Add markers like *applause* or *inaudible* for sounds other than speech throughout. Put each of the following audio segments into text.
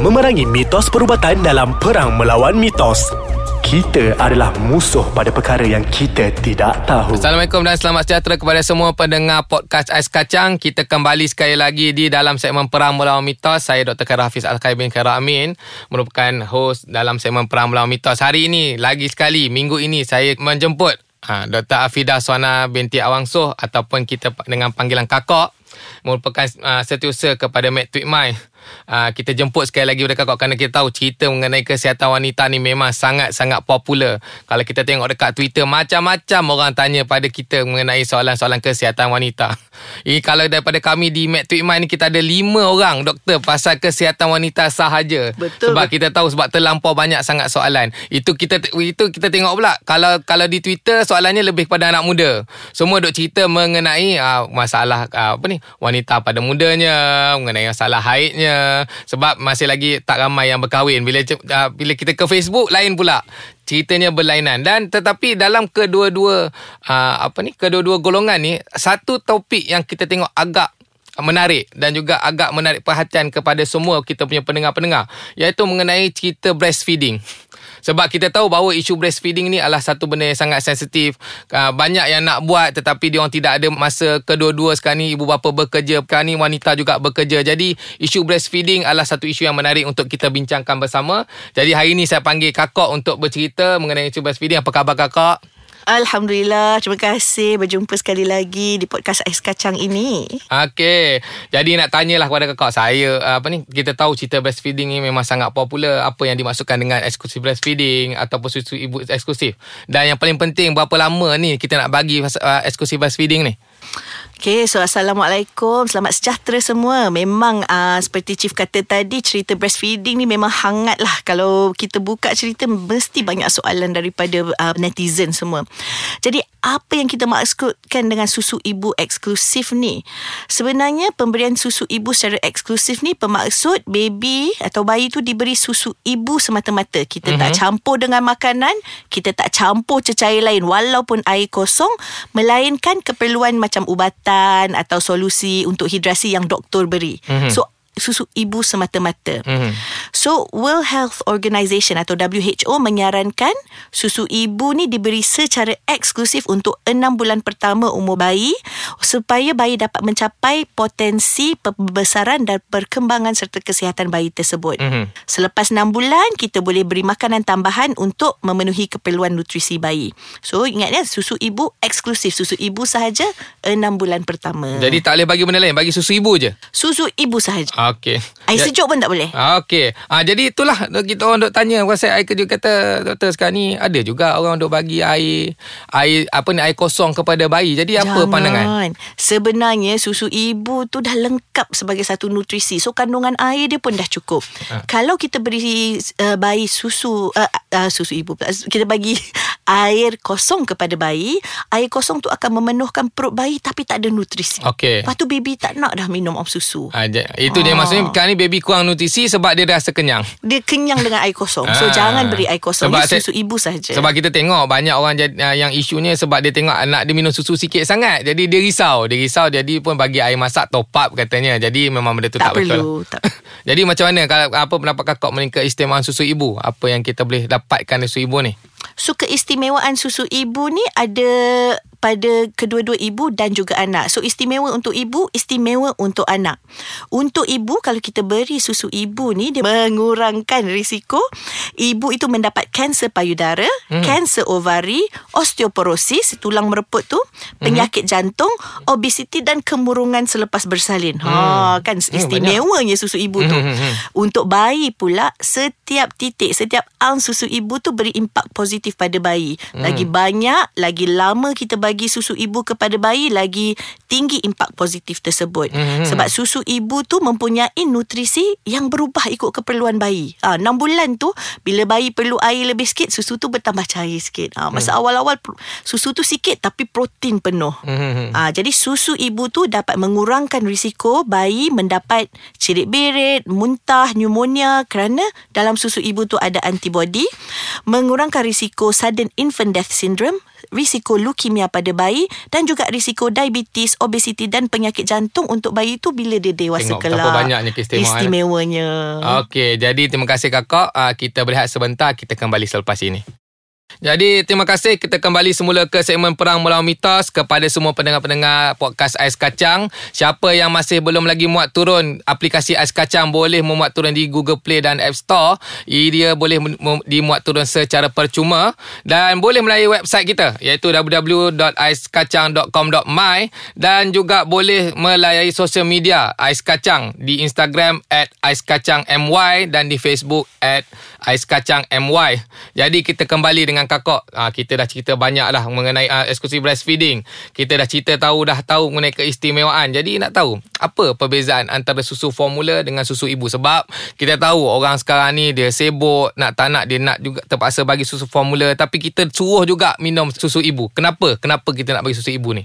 memerangi mitos perubatan dalam perang melawan mitos. Kita adalah musuh pada perkara yang kita tidak tahu. Assalamualaikum dan selamat sejahtera kepada semua pendengar podcast Ais Kacang. Kita kembali sekali lagi di dalam segmen Perang Melawan Mitos. Saya Dr. Khair Hafiz Al-Khair bin Amin merupakan host dalam segmen Perang Melawan Mitos. Hari ini, lagi sekali, minggu ini saya menjemput ha, Dr. Afidah Suana binti Awangsoh ataupun kita dengan panggilan kakak merupakan uh, setiausaha kepada Mac Tweet uh, kita jemput sekali lagi dekat kau kerana kita tahu cerita mengenai kesihatan wanita ni memang sangat-sangat popular. Kalau kita tengok dekat Twitter macam-macam orang tanya pada kita mengenai soalan-soalan kesihatan wanita. Ini *laughs* kalau daripada kami di Mac Tweet ni kita ada lima orang doktor pasal kesihatan wanita sahaja. Betul. Sebab kita tahu sebab terlampau banyak sangat soalan. Itu kita itu kita tengok pula kalau kalau di Twitter soalannya lebih kepada anak muda. Semua dok cerita mengenai uh, masalah uh, apa ni wanita pada mudanya, mengenai masalah haidnya, sebab masih lagi tak ramai yang berkahwin bila uh, bila kita ke Facebook lain pula ceritanya berlainan dan tetapi dalam kedua-dua uh, apa ni kedua-dua golongan ni satu topik yang kita tengok agak menarik dan juga agak menarik perhatian kepada semua kita punya pendengar-pendengar iaitu mengenai cerita breastfeeding. Sebab kita tahu bahawa isu breastfeeding ni adalah satu benda yang sangat sensitif. Uh, banyak yang nak buat tetapi dia orang tidak ada masa kedua-dua sekarang ni ibu bapa bekerja, sekarang ni wanita juga bekerja. Jadi isu breastfeeding adalah satu isu yang menarik untuk kita bincangkan bersama. Jadi hari ini saya panggil kakak untuk bercerita mengenai isu breastfeeding. Apa khabar kakak? Alhamdulillah, terima kasih berjumpa sekali lagi di podcast Ais Kacang ini. Okey. Jadi nak tanyalah kepada kakak saya, apa ni, kita tahu cerita breastfeeding ni memang sangat popular. Apa yang dimaksudkan dengan eksklusif breastfeeding ataupun susu ibu eksklusif. Dan yang paling penting, berapa lama ni kita nak bagi uh, eksklusif breastfeeding ni? Okay, so Assalamualaikum. Selamat sejahtera semua. Memang uh, seperti Chief kata tadi, cerita breastfeeding ni memang hangat lah. Kalau kita buka cerita, mesti banyak soalan daripada uh, netizen semua. Jadi, apa yang kita maksudkan dengan susu ibu eksklusif ni? Sebenarnya, pemberian susu ibu secara eksklusif ni bermaksud baby atau bayi tu diberi susu ibu semata-mata. Kita mm-hmm. tak campur dengan makanan, kita tak campur cecair lain walaupun air kosong, melainkan keperluan macam ubatan atau solusi untuk hidrasi yang doktor beri. Mm-hmm. So susu ibu semata-mata. Mm-hmm. So World Health Organization atau WHO menyarankan susu ibu ni diberi secara eksklusif untuk 6 bulan pertama umur bayi supaya bayi dapat mencapai potensi pembesaran dan perkembangan serta kesihatan bayi tersebut. Mm-hmm. Selepas 6 bulan kita boleh beri makanan tambahan untuk memenuhi keperluan nutrisi bayi. So ingatnya susu ibu eksklusif susu ibu sahaja 6 bulan pertama. Jadi tak boleh bagi benda lain, bagi susu ibu je. Susu ibu sahaja. Okey. Air ya. sejuk pun tak boleh. Okey. Ah jadi itulah kita orang dok tanya pasal air kerja kata doktor sekarang ni ada juga orang dok bagi air air apa ni air kosong kepada bayi. Jadi Jangan. apa pandangan? Sebenarnya susu ibu tu dah lengkap sebagai satu nutrisi. So kandungan air dia pun dah cukup. Ha. Kalau kita beri uh, bayi susu uh, uh, susu ibu kita bagi air kosong kepada bayi, air kosong tu akan memenuhkan perut bayi tapi tak ada nutrisi. Okey. Lepas tu baby tak nak dah minum of susu. Ha, itu dia maksudnya sekarang ni baby kurang nutrisi sebab dia rasa kenyang. Dia kenyang dengan air kosong. So ha. jangan beri air kosong. Sebab susu ibu saja. Sebab kita tengok banyak orang yang isunya sebab dia tengok anak dia minum susu sikit sangat. Jadi dia risau. Dia risau jadi pun bagi air masak top up katanya. Jadi memang benda tu tak, tak perlu. betul. Tak *laughs* Jadi macam mana kalau apa pendapat kakak mengenai keistimewaan susu ibu? Apa yang kita boleh dapatkan dari susu ibu ni? So keistimewaan susu ibu ni ada pada kedua-dua ibu dan juga anak. So istimewa untuk ibu, istimewa untuk anak. Untuk ibu kalau kita beri susu ibu ni dia mengurangkan risiko ibu itu mendapat kanser payudara, hmm. kanser ovari, osteoporosis tulang mereput tu, penyakit hmm. jantung, obesiti dan kemurungan selepas bersalin. Hmm. Ha kan hmm, istimewanya susu ibu tu. Hmm, hmm. Untuk bayi pula setiap titik, setiap ounce susu ibu tu beri impak positif pada bayi. Lagi hmm. banyak, lagi lama kita bagi bagi susu ibu kepada bayi lagi tinggi impak positif tersebut. Mm-hmm. Sebab susu ibu tu mempunyai nutrisi yang berubah ikut keperluan bayi. Ha, 6 bulan tu bila bayi perlu air lebih sikit susu tu bertambah cair sikit. Ha, masa mm. awal-awal susu tu sikit tapi protein penuh. Mm-hmm. Ha, jadi susu ibu tu dapat mengurangkan risiko bayi mendapat cirit berit, muntah, pneumonia kerana dalam susu ibu tu ada antibody mengurangkan risiko sudden infant death syndrome risiko leukemia pada bayi dan juga risiko diabetes, obesiti dan penyakit jantung untuk bayi itu bila dia dewasa Tengok kelak. betapa banyaknya keistimewaan. Istimewanya. Okey, jadi terima kasih kakak. Uh, kita berehat sebentar, kita kembali selepas ini. Jadi terima kasih kita kembali semula ke segmen Perang Melawan Mitos kepada semua pendengar-pendengar podcast Ais Kacang. Siapa yang masih belum lagi muat turun aplikasi Ais Kacang boleh memuat turun di Google Play dan App Store. Ia boleh mem- dimuat turun secara percuma dan boleh melalui website kita iaitu www.aiskacang.com.my dan juga boleh melayari sosial media Ais Kacang di Instagram at Ais Kacang MY dan di Facebook at Ais Kacang MY. Jadi kita kembali dengan kakak. Ha, kita dah cerita banyak dah mengenai uh, eksklusif breastfeeding. Kita dah cerita tahu dah tahu mengenai keistimewaan. Jadi nak tahu apa perbezaan antara susu formula dengan susu ibu sebab kita tahu orang sekarang ni dia sibuk nak tak nak dia nak juga terpaksa bagi susu formula tapi kita suruh juga minum susu ibu. Kenapa? Kenapa kita nak bagi susu ibu ni?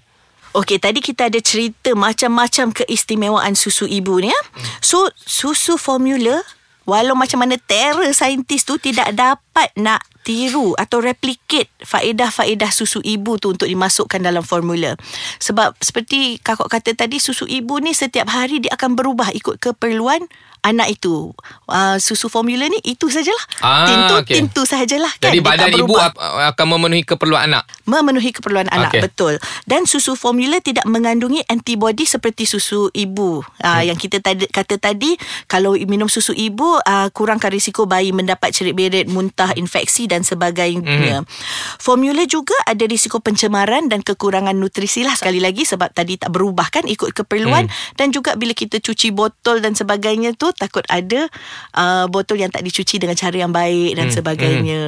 Okey, tadi kita ada cerita macam-macam keistimewaan susu ibu ni ya. So, susu formula walau macam mana terror saintis tu tidak dapat nak tiru atau replicate faedah-faedah susu ibu tu untuk dimasukkan dalam formula. Sebab seperti kakak kata tadi susu ibu ni setiap hari dia akan berubah ikut keperluan anak itu. Uh, susu formula ni itu sajalah. Ah, tintu okey. tintu sajalah kan. Jadi badan ibu akan memenuhi keperluan anak. memenuhi keperluan anak Okey. betul dan susu formula tidak mengandungi antibody seperti susu ibu hmm. uh, yang kita tadi, kata tadi kalau minum susu ibu uh, kurangkan risiko bayi mendapat cerit-berit muntah infeksi dan sebagainya hmm. formula juga ada risiko pencemaran dan kekurangan nutrisi lah sekali lagi sebab tadi tak berubah kan ikut keperluan hmm. dan juga bila kita cuci botol dan sebagainya tu takut ada uh, botol yang tak dicuci dengan cara yang baik dan Hmm, sebagainya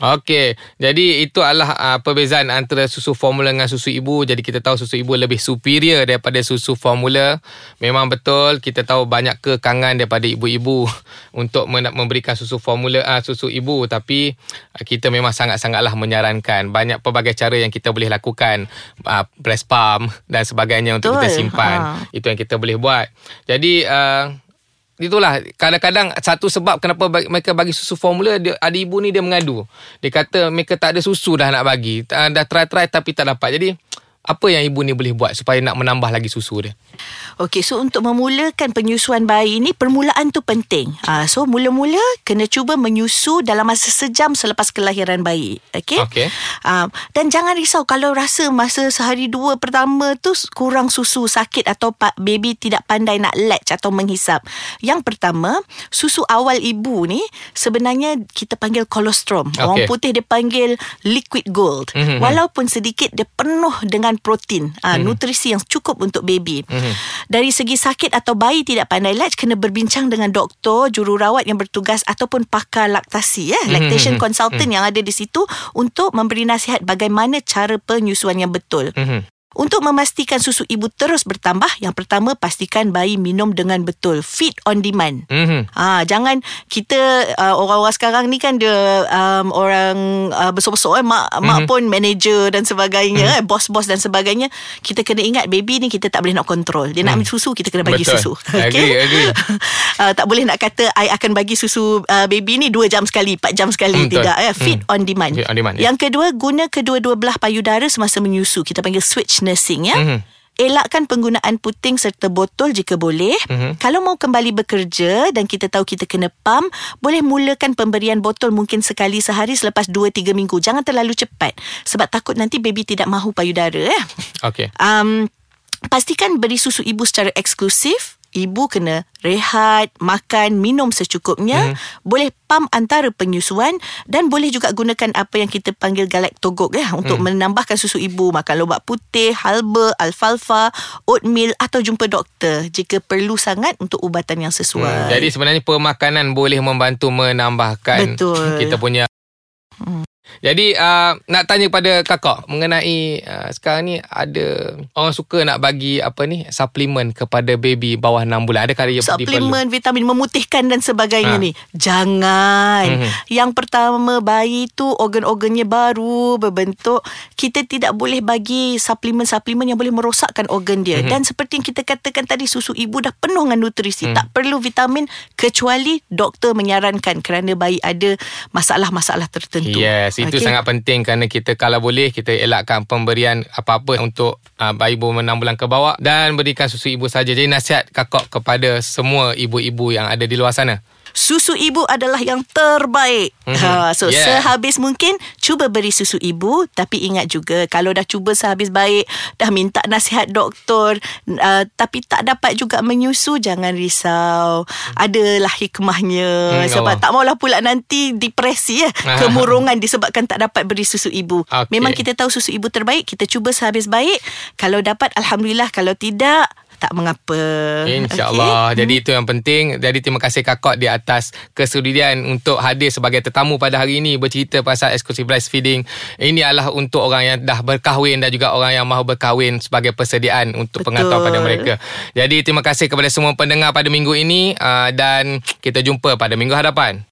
Okey, jadi itu adalah uh, perbezaan antara susu formula dengan susu ibu. Jadi kita tahu susu ibu lebih superior daripada susu formula. Memang betul kita tahu banyak kekangan daripada ibu-ibu *laughs* untuk memberikan susu formula uh, susu ibu tapi uh, kita memang sangat-sangatlah menyarankan banyak pelbagai cara yang kita boleh lakukan uh, breast pump dan sebagainya untuk kita Betul, simpan. ha. Itu yang kita boleh buat. Jadi uh, Itulah kadang-kadang satu sebab kenapa mereka bagi susu formula dia, ada ibu ni dia mengadu. Dia kata mereka tak ada susu dah nak bagi. Dah try-try tapi tak dapat. Jadi apa yang ibu ni boleh buat supaya nak menambah lagi susu dia? Okey, so untuk memulakan penyusuan bayi ni permulaan tu penting. Ah, so mula-mula kena cuba menyusu dalam masa sejam selepas kelahiran bayi. Okey. Okey. Ah, dan jangan risau kalau rasa masa sehari dua pertama tu kurang susu, sakit atau pa- baby tidak pandai nak latch atau menghisap. Yang pertama, susu awal ibu ni sebenarnya kita panggil kolostrum. Orang Okey. putih dia panggil liquid gold. Mhm. Walaupun sedikit dia penuh dengan protein, ah, nutrisi yang cukup untuk baby. Mhm. Dari segi sakit atau bayi tidak pandai latch kena berbincang dengan doktor, jururawat yang bertugas ataupun pakar laktasi ya, lactation Mhm. consultant yang ada di situ untuk memberi nasihat bagaimana cara penyusuan yang betul. Mhm. Untuk memastikan susu ibu terus bertambah, yang pertama pastikan bayi minum dengan betul, feed on demand. Mhm. Ah, jangan kita uh, orang-orang sekarang ni kan dia um, orang uh, besar-besar eh mak mm-hmm. mak pun manager dan sebagainya mm-hmm. eh bos-bos dan sebagainya kita kena ingat baby ni kita tak boleh nak kontrol dia nak ambil susu kita kena bagi. Betul. susu *laughs* Agree, agree. *laughs* uh, tak boleh nak kata I akan bagi susu uh, baby ni 2 jam sekali 4 jam sekali betul. tidak eh feed Hmm. on demand Feed on demand, ya. yang kedua guna kedua-dua belah payudara semasa menyusu kita panggil switch nursing ya Mhm. Elakkan penggunaan puting serta botol jika boleh. Mhm. Kalau mau kembali bekerja dan kita tahu kita kena pump, boleh mulakan pemberian botol mungkin sekali sehari selepas 2-3 minggu. Jangan terlalu cepat sebab takut nanti baby tidak mahu payudara. Eh. Okey. Um, pastikan beri susu ibu secara eksklusif. Ibu kena rehat, makan, minum secukupnya. Boleh pump antara penyusuan dan boleh juga gunakan apa yang kita panggil galactogog ya untuk menambahkan susu ibu. Makan lobak putih, halba, alfalfa, oatmeal atau jumpa doktor jika perlu sangat untuk ubatan yang sesuai. Hmm, jadi sebenarnya pemakanan boleh membantu menambahkan Betul. kita punya Jadi uh, nak tanya pada kakak mengenai uh, sekarang ni ada orang suka nak bagi apa ni suplemen kepada baby bawah 6 bulan. Adakah dia suplemen vitamin memutihkan dan sebagainya Ha. ni jangan Mhm. yang pertama bayi tu organ-organnya baru berbentuk kita tidak boleh bagi suplemen-suplemen yang boleh merosakkan organ dia Mhm. dan seperti yang kita katakan tadi susu ibu dah penuh dengan nutrisi tak perlu vitamin kecuali doktor menyarankan kerana bayi ada masalah-masalah tertentu Yes, Itu Okey. sangat penting kerana kita kalau boleh kita elakkan pemberian apa-apa untuk uh, bayi berumur 6 bulan ke bawah dan berikan susu ibu saja. Jadi nasihat kakak kepada semua ibu-ibu yang ada di luar sana. Susu ibu adalah yang terbaik. Mhm. Ha, so Yeah. sehabis mungkin cuba beri susu ibu tapi ingat juga kalau dah cuba sehabis baik, dah minta nasihat doktor uh, tapi tak dapat juga menyusu jangan risau. Adalah hikmahnya. Hmm, Sebab Allah. tak maulah pula nanti depresi ya, *laughs* kemurungan disebabkan tak dapat beri susu ibu. Okey. Memang kita tahu susu ibu terbaik, kita cuba sehabis baik. Kalau dapat alhamdulillah, kalau tidak tak mengapa. InsyaAllah. Okay. Jadi itu yang penting. Jadi terima kasih kakak di atas kesudian untuk hadir sebagai tetamu pada hari ini bercerita pasal eksklusif breastfeeding. Ini adalah untuk orang yang dah berkahwin dan juga orang yang mahu berkahwin sebagai persediaan untuk Betul. pengantar pada mereka. Jadi terima kasih kepada semua pendengar pada minggu ini uh, dan kita jumpa pada minggu hadapan.